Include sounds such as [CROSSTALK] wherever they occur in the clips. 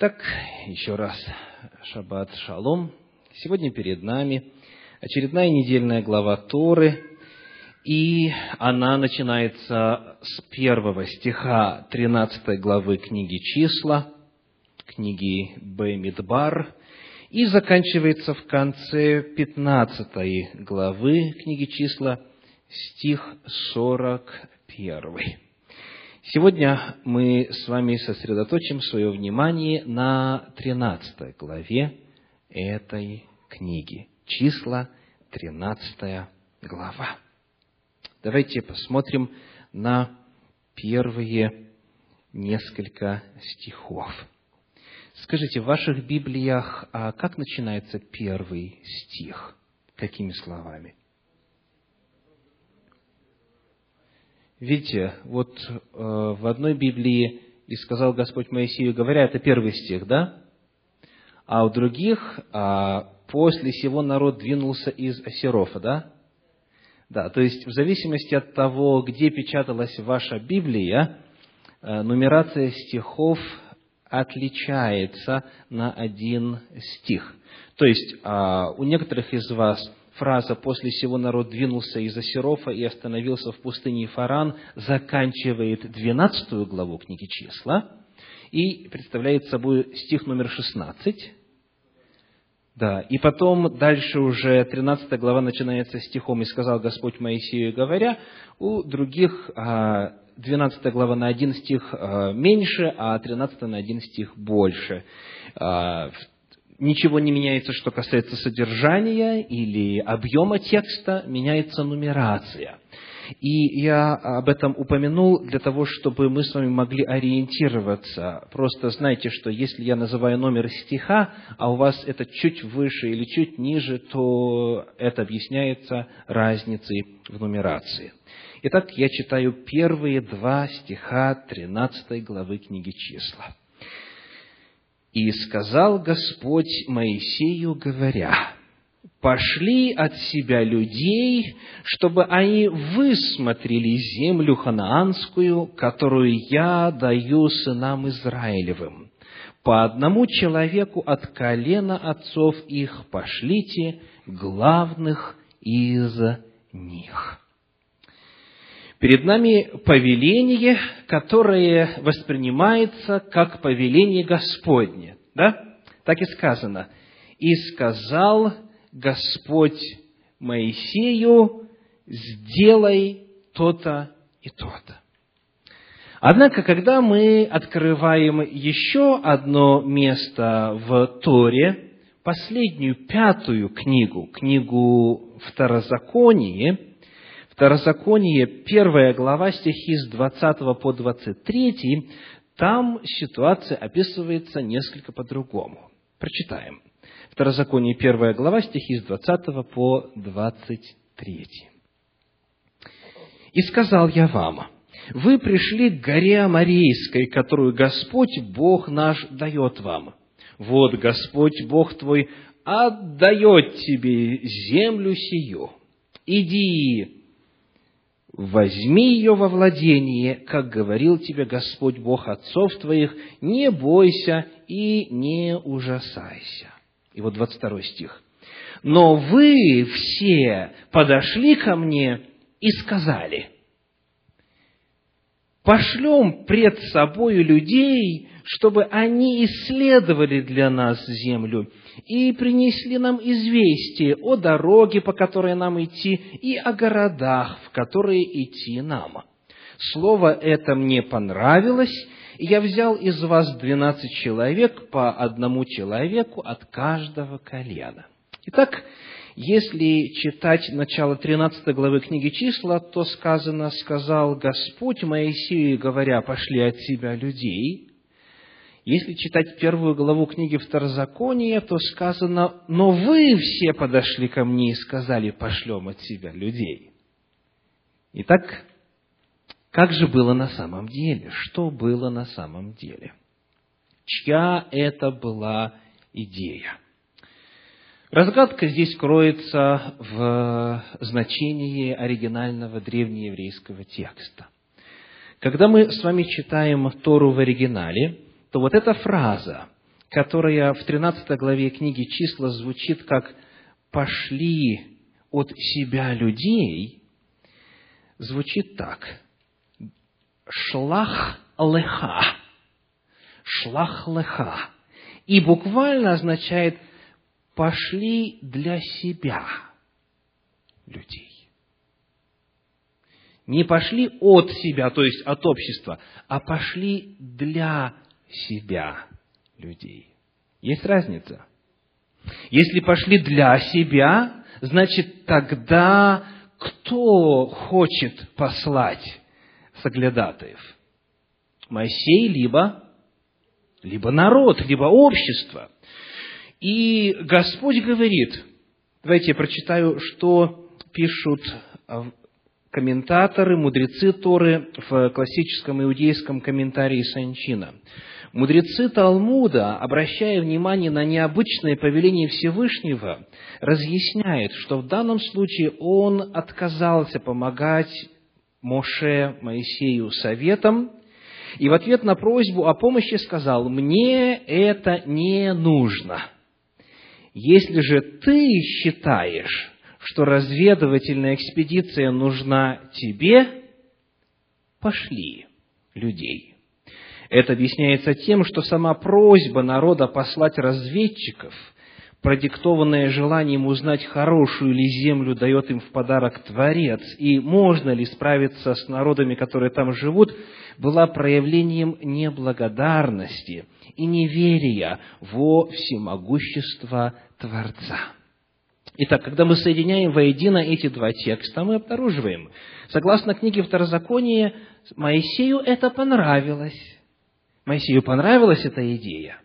Итак, еще раз шаббат шалом. Сегодня перед нами очередная недельная глава Торы, и она начинается с первого стиха 13 главы книги «Числа», книги Бемидбар, и заканчивается в конце 15 главы книги «Числа», стих 41. Сегодня мы с вами сосредоточим свое внимание на 13 главе этой книги. Числа, 13 глава. Давайте посмотрим на первые несколько стихов. Скажите, в ваших Библиях а как начинается первый стих? Какими словами? Видите, вот э, в одной Библии «И сказал Господь Моисею, говоря» – это первый стих, да? А у других а, «После сего народ двинулся из Асерофа», да? Да, то есть в зависимости от того, где печаталась ваша Библия, э, нумерация стихов отличается на один стих. То есть а, у некоторых из вас фраза «после сего народ двинулся из Асерофа и остановился в пустыне Фаран» заканчивает 12 главу книги «Числа» и представляет собой стих номер 16. Да, и потом дальше уже 13 глава начинается стихом «И сказал Господь Моисею, говоря», у других 12 а, глава на один стих а, меньше, а 13 на один стих больше. А, ничего не меняется, что касается содержания или объема текста, меняется нумерация. И я об этом упомянул для того, чтобы мы с вами могли ориентироваться. Просто знайте, что если я называю номер стиха, а у вас это чуть выше или чуть ниже, то это объясняется разницей в нумерации. Итак, я читаю первые два стиха 13 главы книги «Числа». И сказал Господь Моисею, говоря, «Пошли от себя людей, чтобы они высмотрели землю ханаанскую, которую я даю сынам Израилевым. По одному человеку от колена отцов их пошлите, главных из них». Перед нами повеление, которое воспринимается как повеление Господне. Да? Так и сказано. «И сказал Господь Моисею, сделай то-то и то-то». Однако, когда мы открываем еще одно место в Торе, последнюю, пятую книгу, книгу Второзаконие, Второзаконие, первая глава, стихи с 20 по 23, там ситуация описывается несколько по-другому. Прочитаем. Второзаконие, первая глава, стихи с 20 по 23. «И сказал я вам, вы пришли к горе Амарейской, которую Господь Бог наш дает вам. Вот Господь Бог твой отдает тебе землю сию. Иди, возьми ее во владение, как говорил тебе Господь Бог отцов твоих, не бойся и не ужасайся. И вот 22 стих. Но вы все подошли ко мне и сказали, пошлем пред собою людей, чтобы они исследовали для нас землю и принесли нам известие о дороге, по которой нам идти, и о городах, в которые идти нам. Слово это мне понравилось, и я взял из вас двенадцать человек по одному человеку от каждого колена. Итак, если читать начало 13 главы книги числа, то сказано, сказал Господь Моисею, говоря, пошли от себя людей, если читать первую главу книги Второзакония, то сказано, но вы все подошли ко мне и сказали, пошлем от себя людей. Итак, как же было на самом деле? Что было на самом деле? Чья это была идея? Разгадка здесь кроется в значении оригинального древнееврейского текста. Когда мы с вами читаем Тору в оригинале, то вот эта фраза которая в 13 главе книги «Числа» звучит как «пошли от себя людей», звучит так. «Шлах леха». «Шлах леха». И буквально означает «пошли для себя людей» не пошли от себя, то есть от общества, а пошли для себя людей. Есть разница. Если пошли для себя, значит тогда кто хочет послать соглядатаев? Моисей, либо, либо народ, либо общество. И Господь говорит, давайте я прочитаю, что пишут комментаторы, мудрецы Торы в классическом иудейском комментарии Санчина. Мудрецы Талмуда, обращая внимание на необычное повеление Всевышнего, разъясняют, что в данном случае он отказался помогать Моше, Моисею советом, и в ответ на просьбу о помощи сказал, «Мне это не нужно. Если же ты считаешь, что разведывательная экспедиция нужна тебе, пошли людей. Это объясняется тем, что сама просьба народа послать разведчиков, продиктованная желанием узнать, хорошую ли землю дает им в подарок Творец, и можно ли справиться с народами, которые там живут, была проявлением неблагодарности и неверия во всемогущество Творца. Итак, когда мы соединяем воедино эти два текста, мы обнаруживаем, согласно книге Второзакония, Моисею это понравилось. Моисею понравилась эта идея.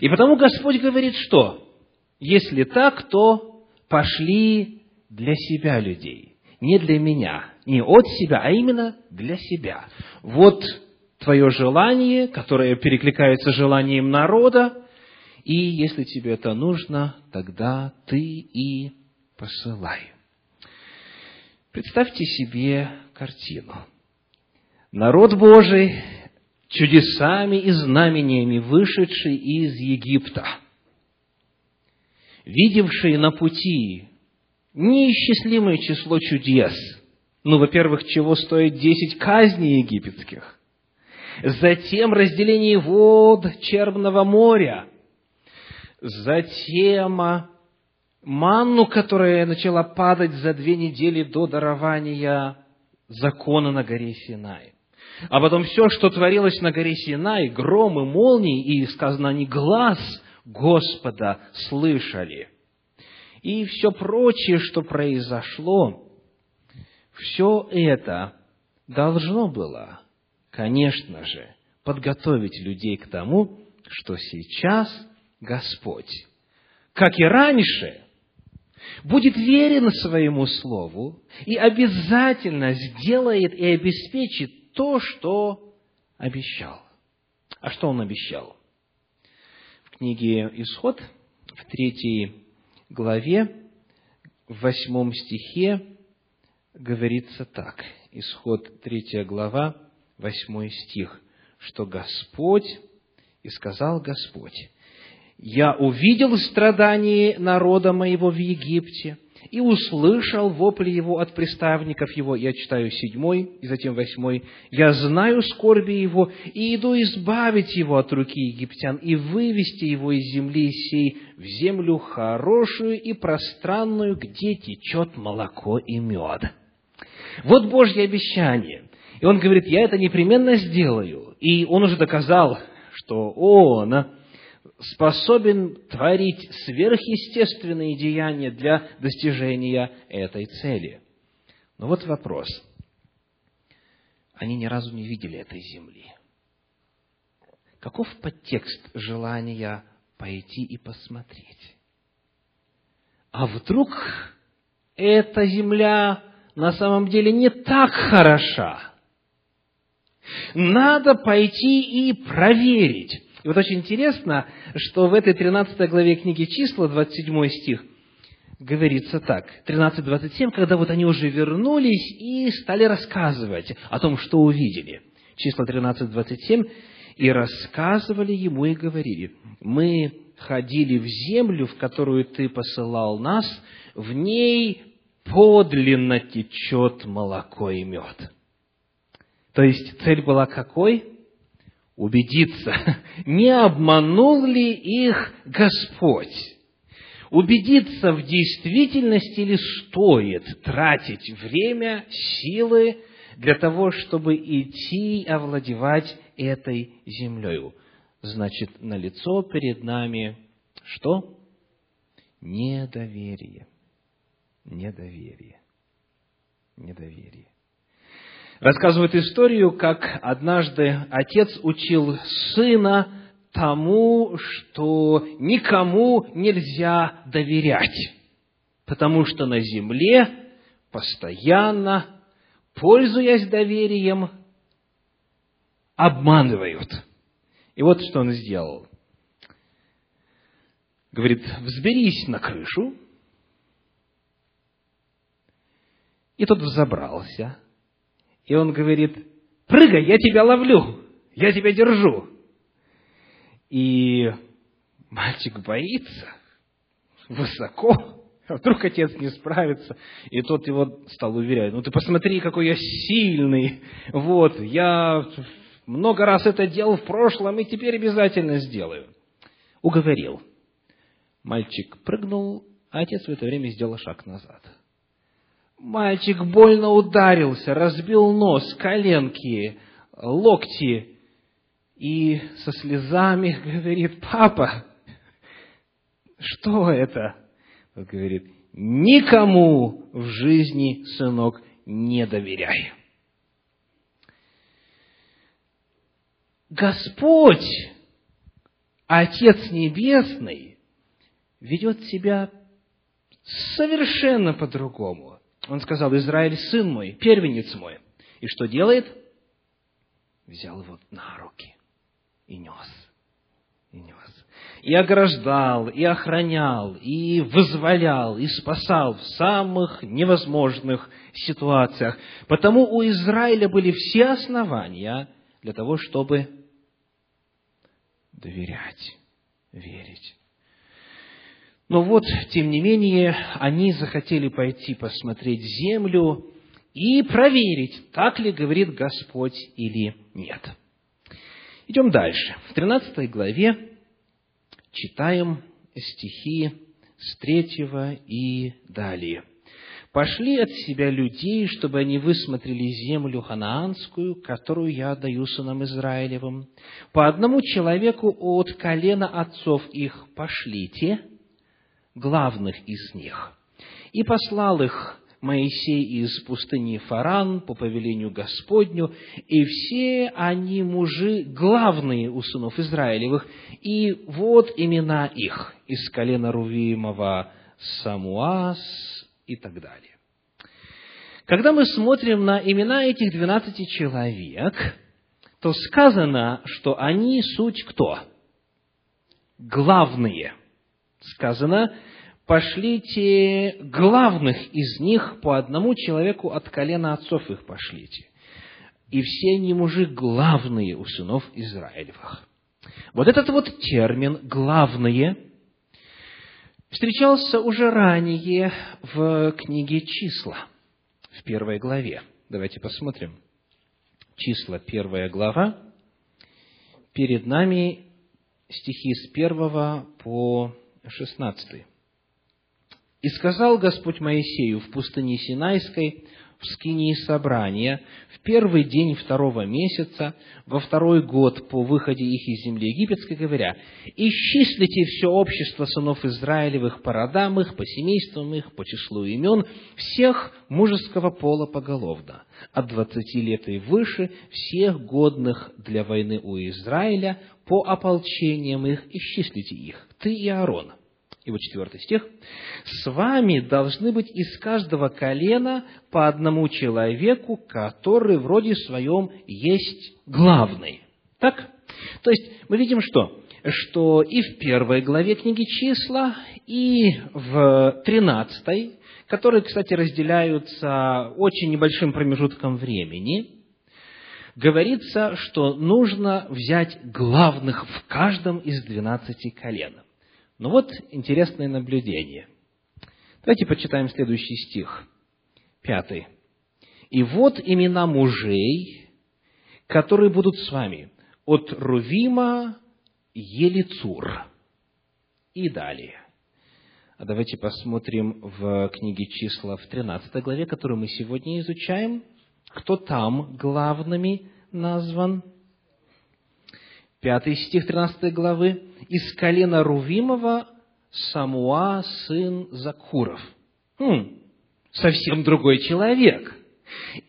И потому Господь говорит, что если так, то пошли для себя людей, не для меня, не от себя, а именно для себя. Вот твое желание, которое перекликается желанием народа, и если тебе это нужно, тогда ты и посылай. Представьте себе картину. Народ Божий, чудесами и знамениями вышедший из Египта, видевший на пути неисчислимое число чудес. Ну, во-первых, чего стоит десять казней египетских. Затем разделение вод Черного моря – затем манну, которая начала падать за две недели до дарования закона на горе Синай. А потом все, что творилось на горе Синай, громы, молнии, и сказано, они глаз Господа слышали. И все прочее, что произошло, все это должно было, конечно же, подготовить людей к тому, что сейчас Господь, как и раньше, будет верен своему слову и обязательно сделает и обеспечит то, что обещал. А что он обещал? Книге Исход, в третьей главе, в восьмом стихе говорится так. Исход, третья глава, восьмой стих, что Господь, и сказал Господь, я увидел страдания народа моего в Египте и услышал вопль его от приставников его. Я читаю седьмой и затем восьмой. Я знаю скорби его и иду избавить его от руки египтян и вывести его из земли сей в землю хорошую и пространную, где течет молоко и мед. Вот Божье обещание. И он говорит, я это непременно сделаю. И он уже доказал, что он способен творить сверхъестественные деяния для достижения этой цели. Но вот вопрос. Они ни разу не видели этой земли. Каков подтекст желания пойти и посмотреть? А вдруг эта земля на самом деле не так хороша? Надо пойти и проверить. И вот очень интересно, что в этой 13 главе книги числа, 27 стих, говорится так, 13.27, когда вот они уже вернулись и стали рассказывать о том, что увидели. Числа 13.27, и рассказывали ему и говорили, мы ходили в землю, в которую ты посылал нас, в ней подлинно течет молоко и мед. То есть цель была какой? Убедиться, [LAUGHS] не обманул ли их Господь. Убедиться в действительности ли стоит тратить время, силы для того, чтобы идти овладевать этой землею. Значит, на лицо перед нами что? Недоверие. Недоверие. Недоверие. Рассказывает историю, как однажды отец учил сына тому, что никому нельзя доверять, потому что на земле постоянно, пользуясь доверием, обманывают. И вот что он сделал. Говорит, взберись на крышу. И тот взобрался. И он говорит, прыгай, я тебя ловлю, я тебя держу. И мальчик боится высоко, а вдруг отец не справится. И тот его стал уверять, ну ты посмотри, какой я сильный, вот, я много раз это делал в прошлом и теперь обязательно сделаю. Уговорил. Мальчик прыгнул, а отец в это время сделал шаг назад. Мальчик больно ударился, разбил нос, коленки, локти и со слезами [LAUGHS] говорит, папа, что это? Он говорит, никому в жизни, сынок, не доверяй. Господь, Отец Небесный, ведет себя совершенно по-другому. Он сказал, Израиль, сын мой, первенец мой. И что делает? Взял его на руки и нес. И нес. И ограждал, и охранял, и вызволял, и спасал в самых невозможных ситуациях. Потому у Израиля были все основания для того, чтобы доверять, верить. Но вот, тем не менее, они захотели пойти посмотреть землю и проверить, так ли говорит Господь или нет. Идем дальше. В 13 главе читаем стихи с третьего и далее пошли от себя людей, чтобы они высмотрели землю ханаанскую, которую я даю сынам Израилевым. По одному человеку от колена отцов их пошлите, главных из них. И послал их Моисей из пустыни Фаран по повелению Господню, и все они мужи главные у сынов Израилевых, и вот имена их из колена Рувимова Самуас, и так далее. Когда мы смотрим на имена этих двенадцати человек, то сказано, что они суть кто? Главные. Сказано, пошлите главных из них по одному человеку от колена отцов их пошлите. И все они мужи главные у сынов Израилевых. Вот этот вот термин «главные» встречался уже ранее в книге «Числа», в первой главе. Давайте посмотрим. Числа, первая глава. Перед нами стихи с первого по шестнадцатый. «И сказал Господь Моисею в пустыне Синайской, в скинии собрания в первый день второго месяца, во второй год по выходе их из земли египетской, говоря, «Исчислите все общество сынов Израилевых по родам их, по семействам их, по числу имен, всех мужеского пола поголовно, от двадцати лет и выше, всех годных для войны у Израиля, по ополчениям их, исчислите их, ты и Аарон, и вот четвертый стих. «С вами должны быть из каждого колена по одному человеку, который вроде своем есть главный». Так? То есть, мы видим что? Что и в первой главе книги числа, и в тринадцатой, которые, кстати, разделяются очень небольшим промежутком времени, говорится, что нужно взять главных в каждом из двенадцати колен. Но вот интересное наблюдение. Давайте почитаем следующий стих, пятый. «И вот имена мужей, которые будут с вами, от Рувима Елицур». И далее. А давайте посмотрим в книге числа в 13 главе, которую мы сегодня изучаем. Кто там главными назван? Пятый стих 13 главы. «Из колена Рувимова Самуа, сын Закуров». Хм, совсем другой человек.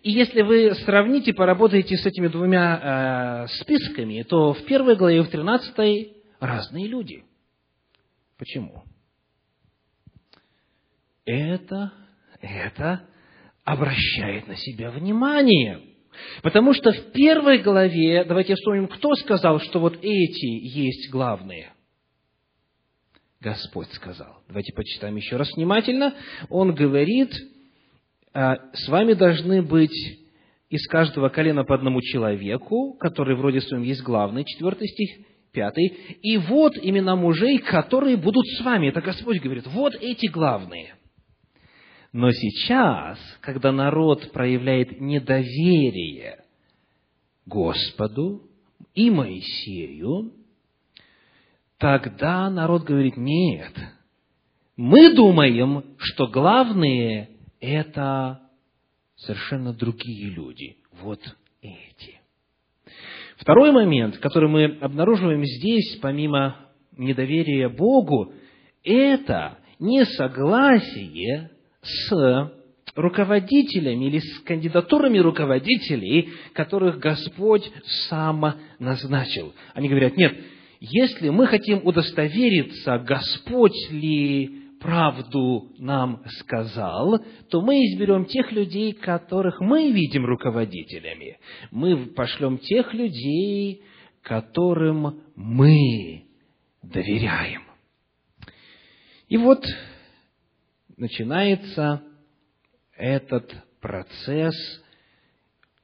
И если вы сравните, поработаете с этими двумя э, списками, то в первой главе и в тринадцатой разные люди. Почему? Это, это обращает на себя внимание. Потому что в первой главе, давайте вспомним, кто сказал, что вот эти есть главные. Господь сказал. Давайте почитаем еще раз внимательно. Он говорит, «А, с вами должны быть из каждого колена по одному человеку, который вроде своем есть главный, четвертый стих, пятый. И вот имена мужей, которые будут с вами. Это Господь говорит, вот эти главные – но сейчас, когда народ проявляет недоверие Господу и Моисею, тогда народ говорит, нет, мы думаем, что главные – это совершенно другие люди, вот эти. Второй момент, который мы обнаруживаем здесь, помимо недоверия Богу, это несогласие с руководителями или с кандидатурами руководителей, которых Господь сам назначил. Они говорят, нет, если мы хотим удостовериться, Господь ли правду нам сказал, то мы изберем тех людей, которых мы видим руководителями. Мы пошлем тех людей, которым мы доверяем. И вот начинается этот процесс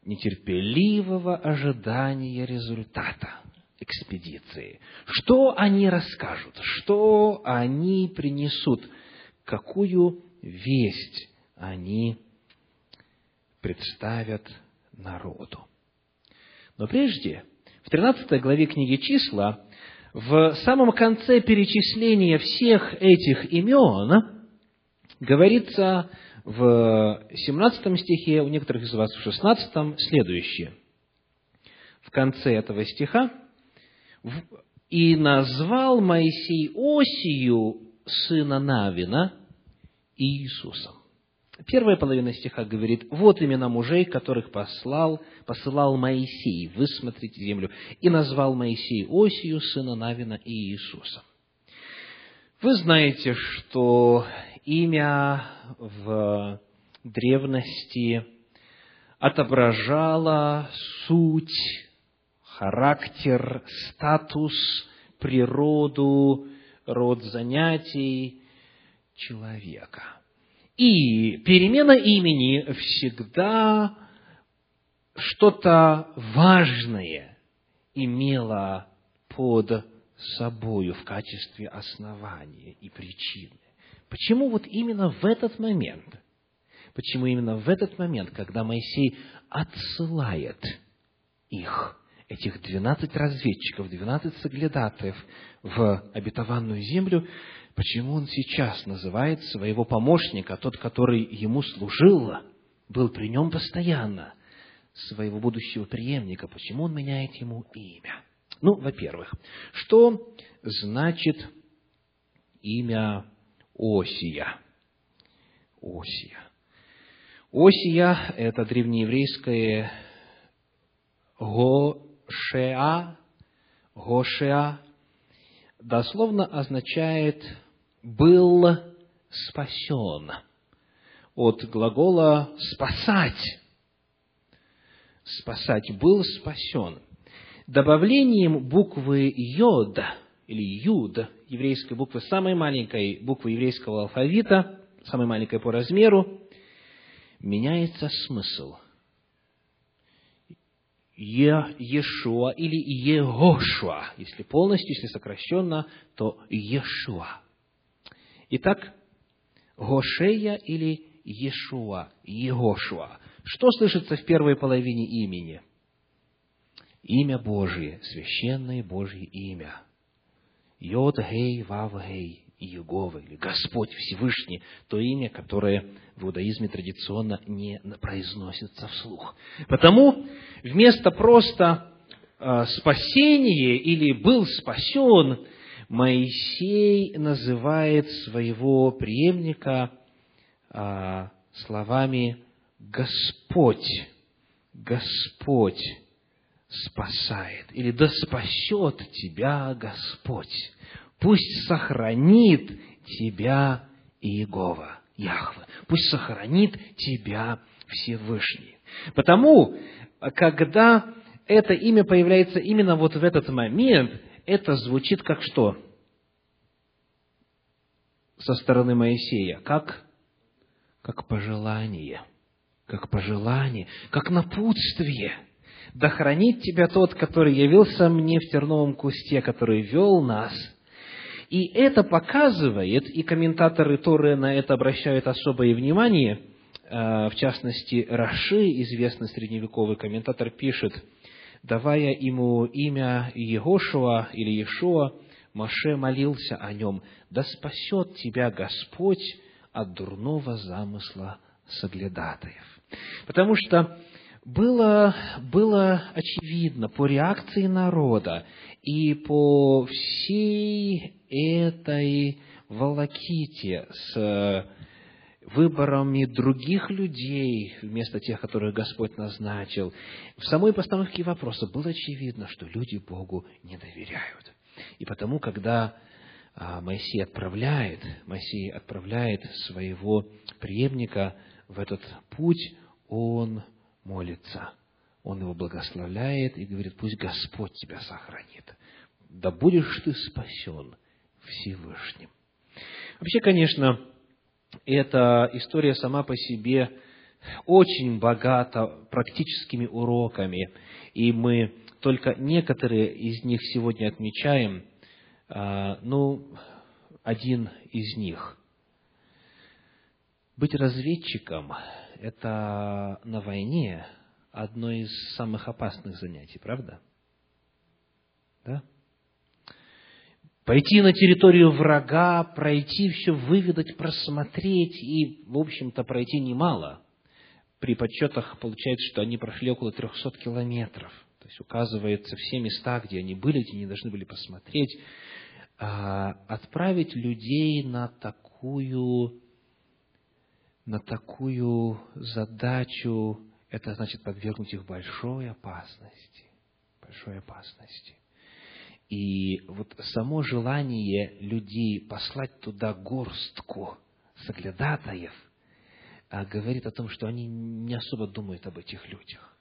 нетерпеливого ожидания результата экспедиции. Что они расскажут? Что они принесут? Какую весть они представят народу? Но прежде, в 13 главе книги «Числа», в самом конце перечисления всех этих имен, говорится в 17 стихе, у некоторых из вас в 16 следующее. В конце этого стиха «И назвал Моисей Осию, сына Навина, Иисусом». Первая половина стиха говорит, вот имена мужей, которых послал, посылал Моисей, высмотрите землю, и назвал Моисей Осию, сына Навина и Иисуса. Вы знаете, что имя в древности отображало суть, характер, статус, природу, род занятий человека. И перемена имени всегда что-то важное имела под собою в качестве основания и причины. Почему вот именно в этот момент? Почему именно в этот момент, когда Моисей отсылает их, этих двенадцать разведчиков, двенадцать соглядатаев в обетованную землю, почему он сейчас называет своего помощника, тот, который ему служил, был при нем постоянно, своего будущего преемника, почему он меняет ему имя? Ну, во-первых, что значит имя Осия. Осия. Осия – это древнееврейское Гошеа, Гошеа, дословно означает «был спасен» от глагола «спасать». Спасать, был спасен. Добавлением буквы «йод» или «юд» еврейской буквы, самой маленькой буквы еврейского алфавита, самой маленькой по размеру, меняется смысл. Е, Ешуа или Егошуа. Если полностью, если сокращенно, то Ешуа. Итак, Гошея или Ешуа, Егошуа. Что слышится в первой половине имени? Имя Божие, священное Божье имя. Йод Гей Вав Гей. Иегова или Господь Всевышний, то имя, которое в иудаизме традиционно не произносится вслух. Потому вместо просто э, спасение или был спасен, Моисей называет своего преемника э, словами Господь, Господь спасает, или да спасет тебя Господь. Пусть сохранит тебя Иегова, Яхве. Пусть сохранит тебя Всевышний. Потому, когда это имя появляется именно вот в этот момент, это звучит как что? Со стороны Моисея. Как? Как пожелание. Как пожелание. Как напутствие. Да хранит тебя тот, который явился мне в терновом кусте, который вел нас – и это показывает, и комментаторы Торы на это обращают особое внимание, э, в частности, Раши, известный средневековый комментатор, пишет, давая ему имя Егошуа или Иешуа, Маше молился о нем, «Да спасет тебя Господь от дурного замысла соглядатаев». Потому что было, было очевидно по реакции народа и по всей этой волоките с выборами других людей вместо тех, которых Господь назначил, в самой постановке вопроса было очевидно, что люди Богу не доверяют. И потому, когда а, Моисей отправляет, Моисей отправляет своего преемника в этот путь, он молится, он его благословляет и говорит, пусть Господь тебя сохранит, да будешь ты спасен Всевышним. Вообще, конечно, эта история сама по себе очень богата практическими уроками, и мы только некоторые из них сегодня отмечаем. А, ну, один из них. Быть разведчиком – это на войне одно из самых опасных занятий, правда? Да? пойти на территорию врага, пройти все, выведать, просмотреть и, в общем-то, пройти немало. При подсчетах получается, что они прошли около 300 километров. То есть указывается все места, где они были, где они должны были посмотреть. А, отправить людей на такую, на такую задачу, это значит подвергнуть их большой опасности. Большой опасности. И вот само желание людей послать туда горстку соглядатаев а, говорит о том, что они не особо думают об этих людях.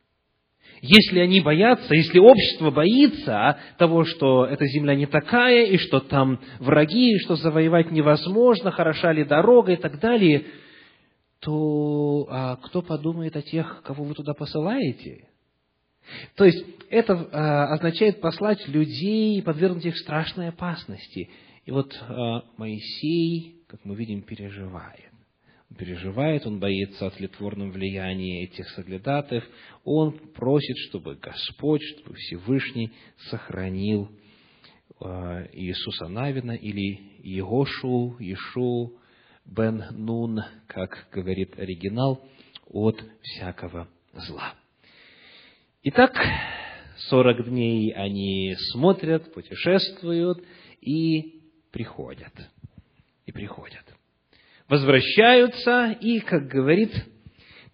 Если они боятся, если общество боится того, что эта земля не такая, и что там враги, и что завоевать невозможно, хороша ли дорога и так далее, то а кто подумает о тех, кого вы туда посылаете? То есть это э, означает послать людей и подвергнуть их страшной опасности. И вот э, Моисей, как мы видим, переживает. Он переживает, он боится тлетворном влияния этих соглядатаев. Он просит, чтобы Господь, чтобы Всевышний сохранил э, Иисуса Навина или Егошу, Ишу, Бен Нун, как говорит оригинал, от всякого зла. Итак, сорок дней они смотрят, путешествуют и приходят. И приходят. Возвращаются, и, как говорит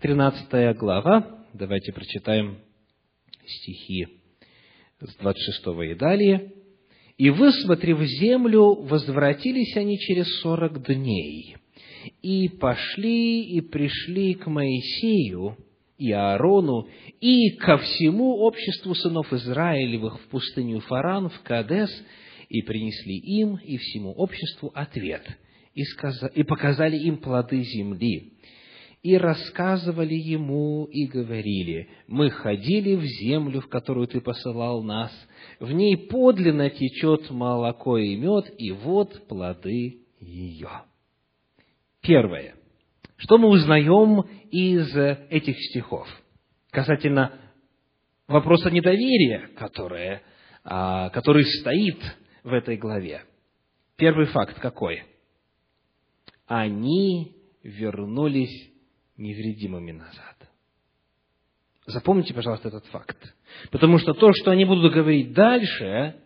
13 глава, давайте прочитаем стихи с 26 и далее. «И, высмотрев землю, возвратились они через сорок дней, и пошли и пришли к Моисею, и Аарону, и ко всему обществу сынов Израилевых в пустыню Фаран, в Кадес, и принесли им и всему обществу ответ, и, сказали, и показали им плоды земли. и рассказывали ему и говорили, «Мы ходили в землю, в которую ты посылал нас, в ней подлинно течет молоко и мед, и вот плоды ее». Первое. Что мы узнаем из этих стихов касательно вопроса недоверия, которое, а, который стоит в этой главе? Первый факт какой? Они вернулись невредимыми назад. Запомните, пожалуйста, этот факт. Потому что то, что они будут говорить дальше,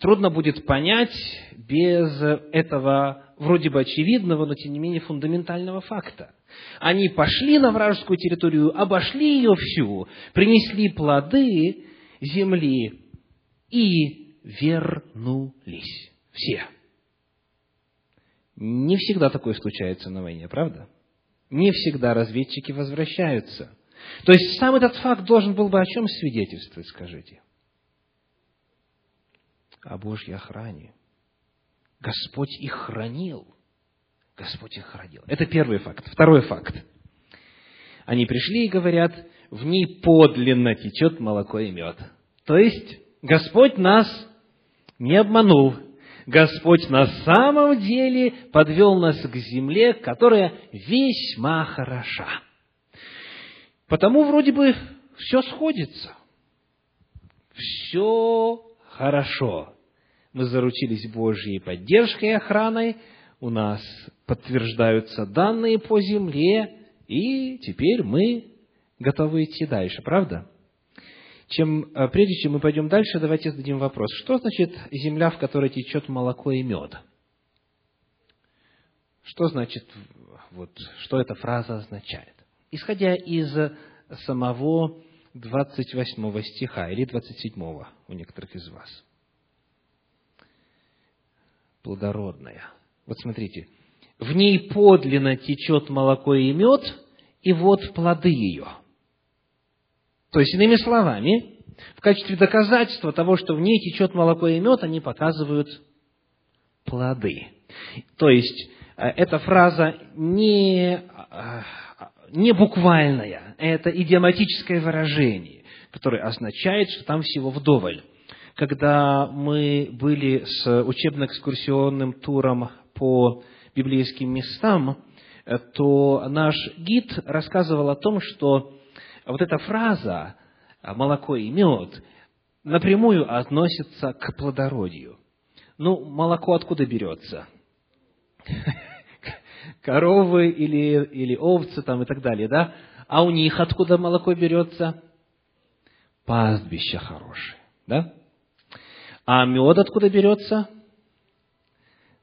трудно будет понять без этого вроде бы очевидного, но тем не менее фундаментального факта. Они пошли на вражескую территорию, обошли ее всю, принесли плоды земли и вернулись. Все. Не всегда такое случается на войне, правда? Не всегда разведчики возвращаются. То есть сам этот факт должен был бы о чем свидетельствовать, скажите? О Божьей охране. Господь их хранил. Господь их хранил. Это первый факт. Второй факт. Они пришли и говорят, в ней подлинно течет молоко и мед. То есть, Господь нас не обманул. Господь на самом деле подвел нас к земле, которая весьма хороша. Потому вроде бы все сходится. Все хорошо. Мы заручились Божьей поддержкой и охраной, у нас подтверждаются данные по земле, и теперь мы готовы идти дальше, правда? чем, э, прежде чем мы пойдем дальше, давайте зададим вопрос. Что значит земля, в которой течет молоко и мед? Что значит, вот, что эта фраза означает? Исходя из самого 28 стиха или 27 у некоторых из вас. Плодородная. Вот смотрите. В ней подлинно течет молоко и мед, и вот плоды ее – то есть, иными словами, в качестве доказательства того, что в ней течет молоко и мед, они показывают плоды. То есть, э, эта фраза не, э, не буквальная, это идиоматическое выражение, которое означает, что там всего вдоволь. Когда мы были с учебно-экскурсионным туром по библейским местам, э, то наш гид рассказывал о том, что вот эта фраза а, «молоко и мед» напрямую относится к плодородию. Ну, молоко откуда берется? [LAUGHS] Коровы или, или овцы там и так далее, да? А у них откуда молоко берется? Пастбища хорошие, да? А мед откуда берется?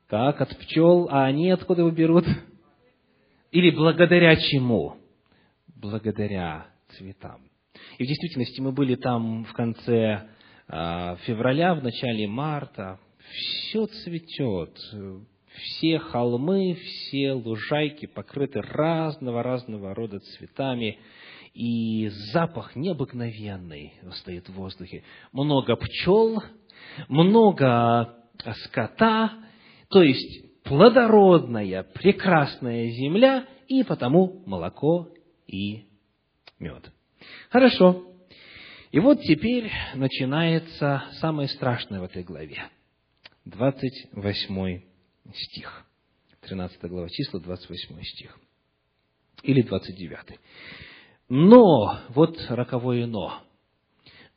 Так, от пчел. А они откуда его берут? Или благодаря чему? Благодаря цветам. И в действительности мы были там в конце а, февраля, в начале марта. Все цветет. Все холмы, все лужайки покрыты разного-разного рода цветами. И запах необыкновенный стоит в воздухе. Много пчел, много скота, то есть плодородная, прекрасная земля, и потому молоко и мед. Хорошо. И вот теперь начинается самое страшное в этой главе. 28 стих. 13 глава числа, 28 стих. Или 29. Но, вот роковое но.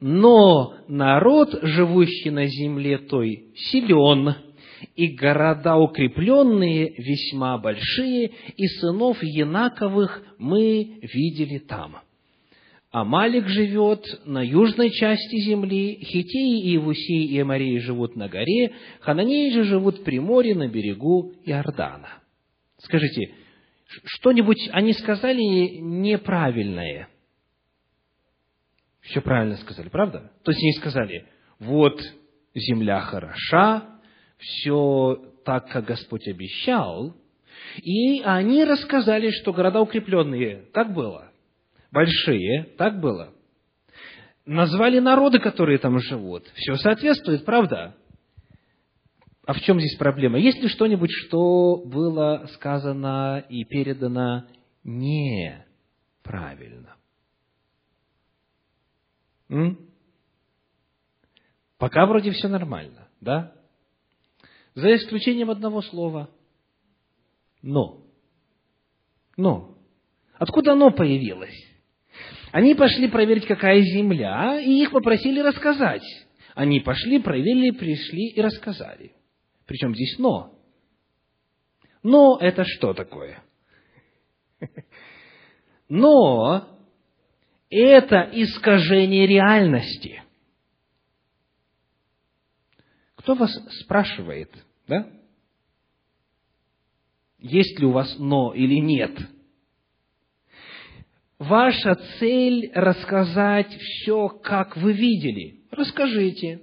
Но народ, живущий на земле той, силен, и города укрепленные весьма большие, и сынов Янаковых мы видели там. Амалик живет на южной части земли, Хитеи и Иевусеи и Амарии живут на горе, Хананеи же живут при море на берегу Иордана. Скажите, что-нибудь они сказали неправильное? Все правильно сказали, правда? То есть они сказали, вот земля хороша, все так, как Господь обещал, и они рассказали, что города укрепленные. Так было большие, так было. Назвали народы, которые там живут. Все соответствует, правда? А в чем здесь проблема? Есть ли что-нибудь, что было сказано и передано неправильно. М? Пока вроде все нормально, да? За исключением одного слова. Но. Но. Откуда оно появилось? Они пошли проверить, какая земля, и их попросили рассказать. Они пошли, проверили, пришли и рассказали. Причем здесь но. Но это что такое? [LAUGHS] Но это искажение реальности. Кто вас спрашивает, да? Есть ли у вас но или нет? Ваша цель рассказать все, как вы видели. Расскажите.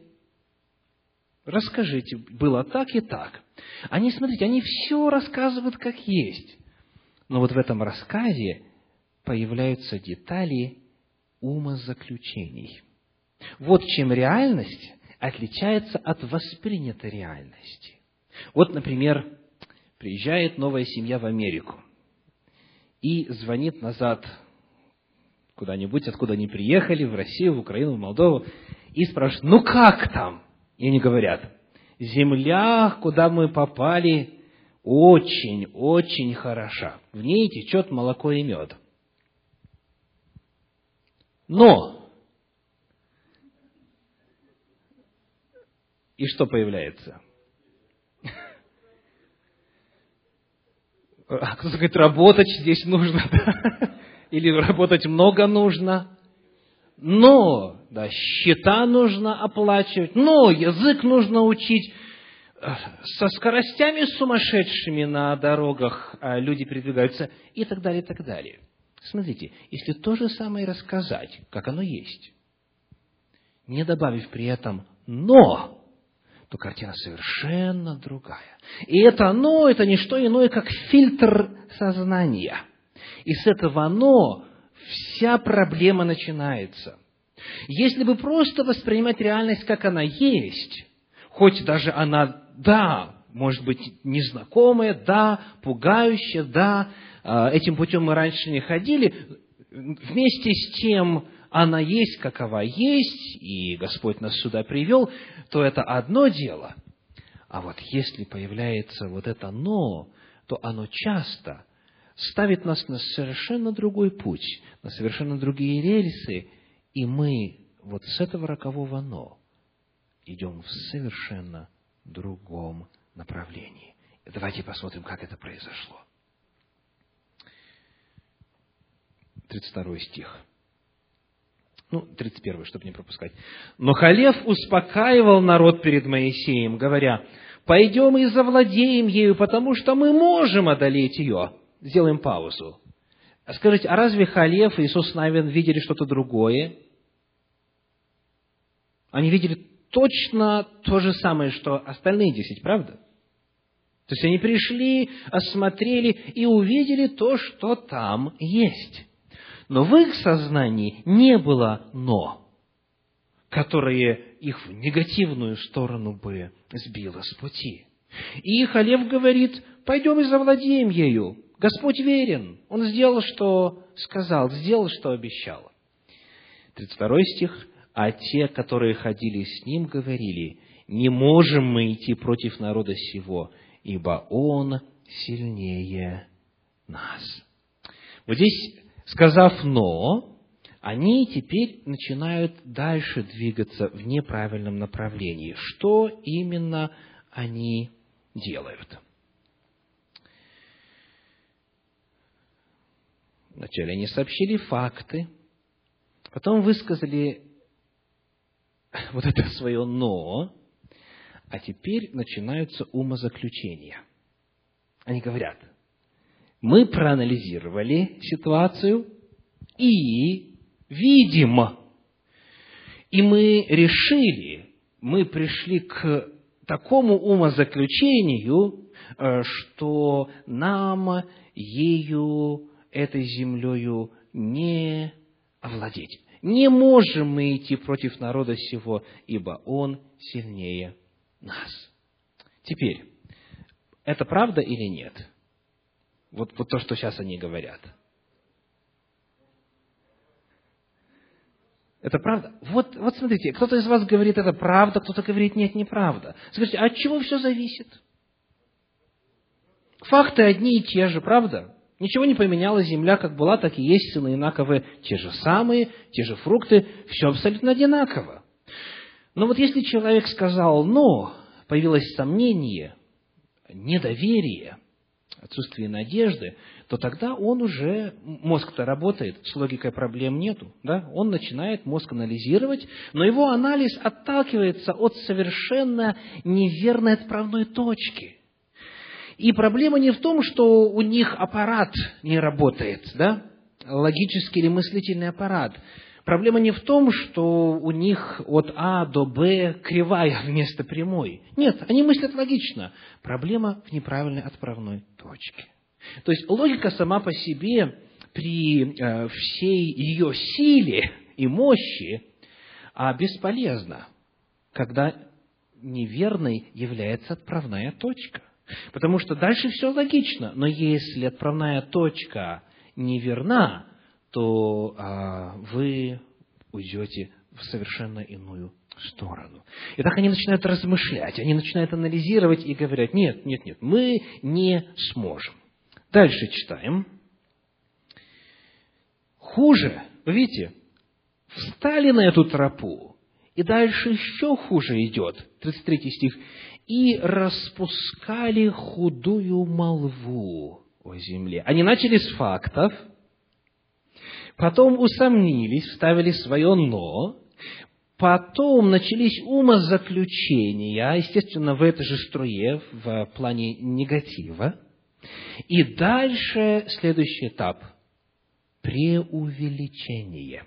Расскажите, было так и так. Они, смотрите, они все рассказывают как есть. Но вот в этом рассказе появляются детали умозаключений. Вот чем реальность отличается от воспринятой реальности. Вот, например, приезжает новая семья в Америку и звонит назад куда-нибудь, откуда они приехали, в Россию, в Украину, в Молдову, и спрашивает, ну как там? И они говорят, земля, куда мы попали, очень, очень хороша. В ней течет молоко и мед. Но и что появляется? А кто-то говорит, работать здесь нужно, [LAUGHS] да? или работать много нужно. Но, да, счета нужно оплачивать, но язык нужно учить. Со скоростями сумасшедшими на дорогах а, люди передвигаются и так далее, и так далее. Смотрите, если то же самое рассказать, как оно есть, не добавив при этом «но», то картина совершенно другая. И это «но» – это не что иное, как фильтр сознания. И с этого «но» вся проблема начинается. Если бы просто воспринимать реальность, как она есть, хоть даже она, да, может быть, незнакомая, да, пугающая, да, а, этим путем мы раньше не ходили, вместе с тем она есть, какова есть, и Господь нас сюда привел, то это одно дело. А вот если появляется вот это «но», то оно часто ставит нас на совершенно другой путь, на совершенно другие рельсы, и мы вот с этого рокового «но» идем в совершенно другом направлении. Давайте посмотрим, как это произошло. 32 стих. Ну, 31, чтобы не пропускать. «Но Халев успокаивал народ перед Моисеем, говоря, «Пойдем и завладеем ею, потому что мы можем одолеть ее». Сделаем паузу. Скажите, а разве Халев и Иисус Навин видели что-то другое? Они видели точно то же самое, что остальные десять, правда? То есть они пришли, осмотрели и увидели то, что там есть. Но в их сознании не было «но», которое их в негативную сторону бы сбило с пути. И Халев говорит, пойдем и завладеем ею. Господь верен. Он сделал, что сказал, сделал, что обещал. 32 стих. А те, которые ходили с ним, говорили, не можем мы идти против народа сего, ибо он сильнее нас. Вот здесь Сказав «но», они теперь начинают дальше двигаться в неправильном направлении. Что именно они делают? Вначале они сообщили факты, потом высказали [LAUGHS] вот это свое «но», а теперь начинаются умозаключения. Они говорят – мы проанализировали ситуацию и видим, и мы решили, мы пришли к такому умозаключению, э, что нам ею, этой землею не овладеть. Не можем мы идти против народа сего, ибо он сильнее нас. Теперь, это правда или нет? Вот, вот то, что сейчас они говорят. Это правда? Вот, вот смотрите, кто-то из вас говорит, это правда, кто-то говорит, нет, неправда. Скажите, а от чего все зависит? Факты одни и те же, правда? Ничего не поменялось, земля как была, так и есть, цены одинаковые, те же самые, те же фрукты, все абсолютно одинаково. Но вот если человек сказал «но», появилось сомнение, недоверие, отсутствие надежды, то тогда он уже, мозг-то работает, с логикой проблем нету, да? он начинает мозг анализировать, но его анализ отталкивается от совершенно неверной отправной точки. И проблема не в том, что у них аппарат не работает, да? логический или мыслительный аппарат. Проблема не в том, что у них от А до Б кривая [LAUGHS] вместо прямой. Нет, они мыслят логично. Проблема в неправильной отправной точке. То есть логика сама по себе при э, всей ее силе и мощи а бесполезна, когда неверной является отправная точка. Потому что дальше все логично, но если отправная точка неверна, то а, вы уйдете в совершенно иную сторону. И так они начинают размышлять, они начинают анализировать и говорят, нет, нет, нет, мы не сможем. Дальше читаем. Хуже, вы видите, встали на эту тропу, и дальше еще хуже идет, 33 стих, и распускали худую молву о земле. Они начали с фактов, потом усомнились, вставили свое «но», потом начались умозаключения, естественно, в этой же струе, в плане негатива, и дальше следующий этап – преувеличение.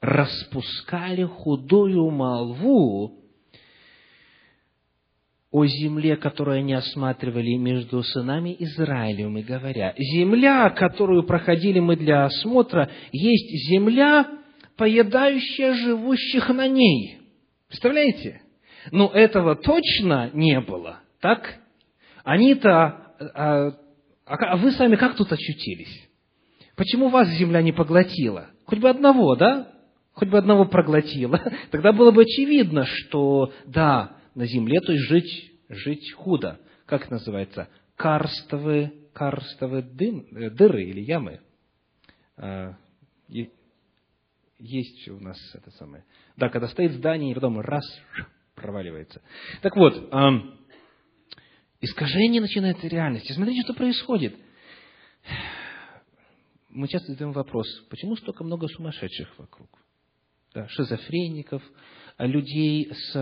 Распускали худую молву о земле, которую они осматривали между сынами Израилем, и говоря, земля, которую проходили мы для осмотра, есть земля, поедающая живущих на ней. Представляете? Но этого точно не было, так? Они-то а, а, а вы сами как тут очутились? Почему вас земля не поглотила? Хоть бы одного, да? Хоть бы одного проглотила. [LAUGHS] Тогда было бы очевидно, что да, на земле, то есть жить, жить худо. Как это называется? Карстовые, карстовые дым, э, дыры или ямы. А, есть у нас это самое. Да, когда стоит здание, и потом раз проваливается. Так вот, Искажение начинается реальности. Смотрите, что происходит. Мы часто задаем вопрос, почему столько много сумасшедших вокруг? Да, шизофреников, людей с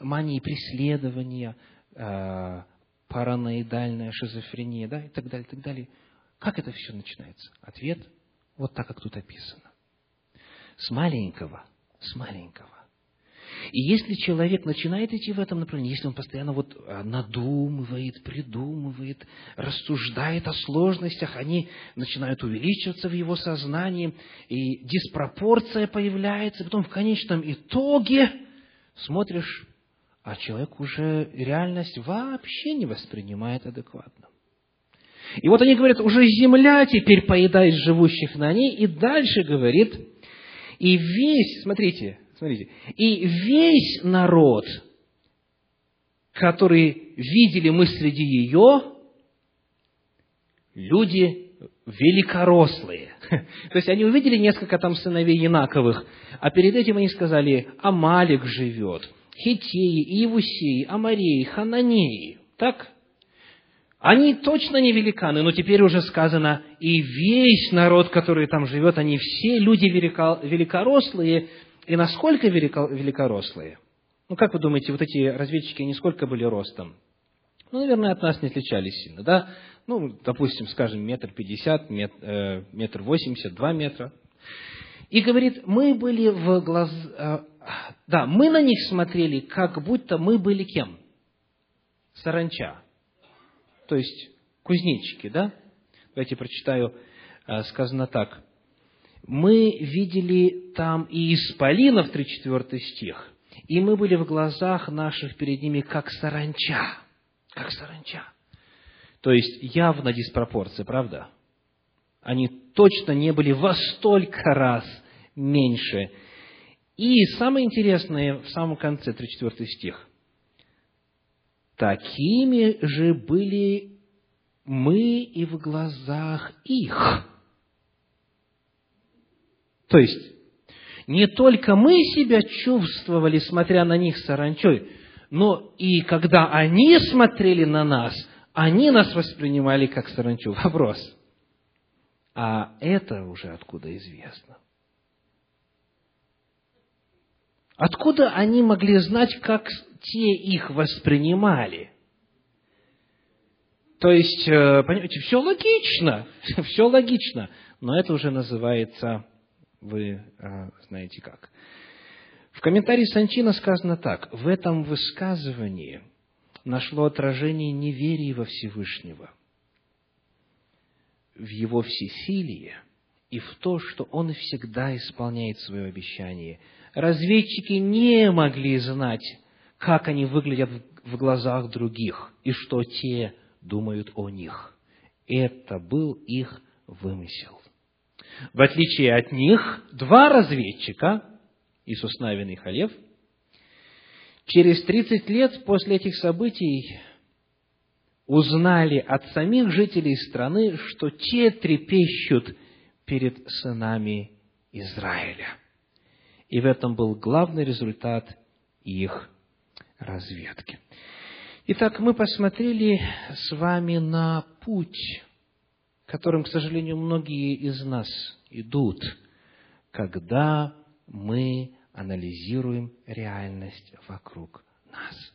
манией преследования, а, параноидальная шизофрения, да, и так далее, и так далее. Как это все начинается? Ответ вот так, как тут описано. С маленького, с маленького. И если человек начинает идти в этом направлении, если он постоянно вот а, надумывает, придумывает, рассуждает о сложностях, они начинают увеличиваться в его сознании, и диспропорция появляется, потом в конечном итоге смотришь, а человек уже реальность вообще не воспринимает адекватно. И вот они говорят, уже земля теперь поедает живущих на ней, и дальше говорит, и весь, смотрите, Смотрите. И весь народ, который видели мы среди ее, люди великорослые. [LAUGHS] То есть они увидели несколько там сыновей Янаковых, а перед этим они сказали, Амалик живет, Хитеи, Иевусеи, Амареи, Хананеи. Так? Они точно не великаны, но теперь уже сказано, и весь народ, который там живет, они все люди великорослые, и насколько велико, великорослые? Ну, как вы думаете, вот эти разведчики, они сколько были ростом? Ну, наверное, от нас не отличались сильно, да? Ну, допустим, скажем, метр пятьдесят, э, метр восемьдесят, два метра. И говорит, мы были в глаз... Э, да, мы на них смотрели, как будто мы были кем? Саранча. То есть, кузнечики, да? Давайте прочитаю, э, сказано так мы видели там и исполинов, 3-4 стих, и мы были в глазах наших перед ними как саранча, как саранча. То есть явно диспропорция, правда? Они точно не были во столько раз меньше. И самое интересное в самом конце, 34 стих. Такими же были мы и в глазах их. То есть, не только мы себя чувствовали, смотря на них саранчой, но и когда они смотрели на нас, они нас воспринимали как саранчу. [LAUGHS] Вопрос. А это уже откуда известно? Откуда они могли знать, как те их воспринимали? То есть, э, понимаете, все логично, [LAUGHS] все логично, но это уже называется, вы э, знаете как. В комментарии Санчина сказано так, в этом высказывании нашло отражение неверие во Всевышнего, в Его всесилие и в то, что Он всегда исполняет свое обещание. Разведчики не могли знать, как они выглядят в глазах других и что те думают о них. Это был их вымысел. В отличие от них, два разведчика, Иисус Навин и Халев, через 30 лет после этих событий узнали от самих жителей страны, что те трепещут перед сынами Израиля. И в этом был главный результат их разведки. Итак, мы посмотрели с вами на путь, которым, к сожалению, многие из нас идут, когда мы анализируем реальность вокруг нас.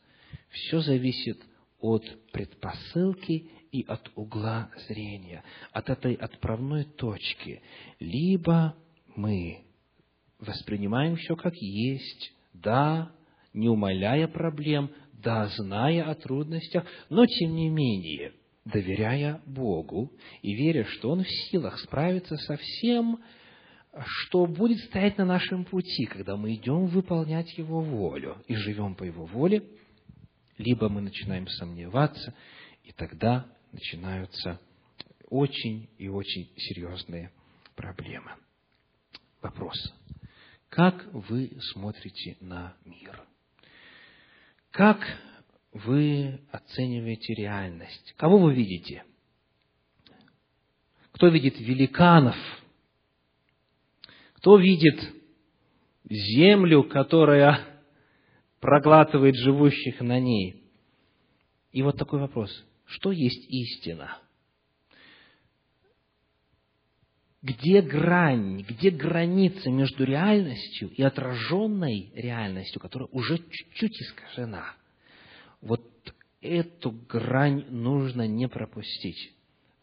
Все зависит от предпосылки и от угла зрения, от этой отправной точки. Либо мы воспринимаем все как есть, да, не умаляя проблем, да, зная о трудностях, но тем не менее, доверяя Богу и веря, что Он в силах справиться со всем, что будет стоять на нашем пути, когда мы идем выполнять Его волю и живем по Его воле, либо мы начинаем сомневаться, и тогда начинаются очень и очень серьезные проблемы. Вопрос. Как вы смотрите на мир? Как вы оцениваете реальность? Кого вы видите? Кто видит великанов – кто видит землю, которая проглатывает живущих на ней? И вот такой вопрос. Что есть истина? Где грань, где граница между реальностью и отраженной реальностью, которая уже чуть-чуть искажена? Вот эту грань нужно не пропустить,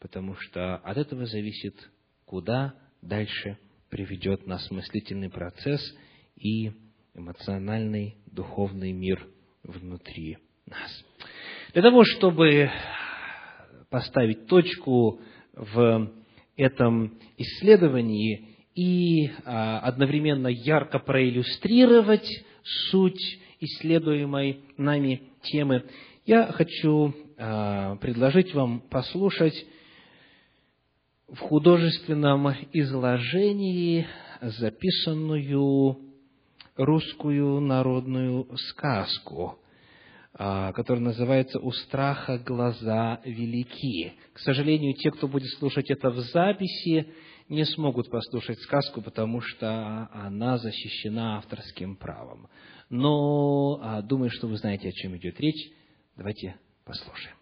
потому что от этого зависит, куда дальше приведет нас мыслительный процесс и эмоциональный, духовный мир внутри нас. Для того, чтобы поставить точку в этом исследовании и а, одновременно ярко проиллюстрировать суть исследуемой нами темы, я хочу а, предложить вам послушать в художественном изложении записанную русскую народную сказку, а, которая называется «У страха глаза велики». К сожалению, те, кто будет слушать это в записи, не смогут послушать сказку, потому что она защищена авторским правом. Но а, думаю, что вы знаете, о чем идет речь. Давайте послушаем.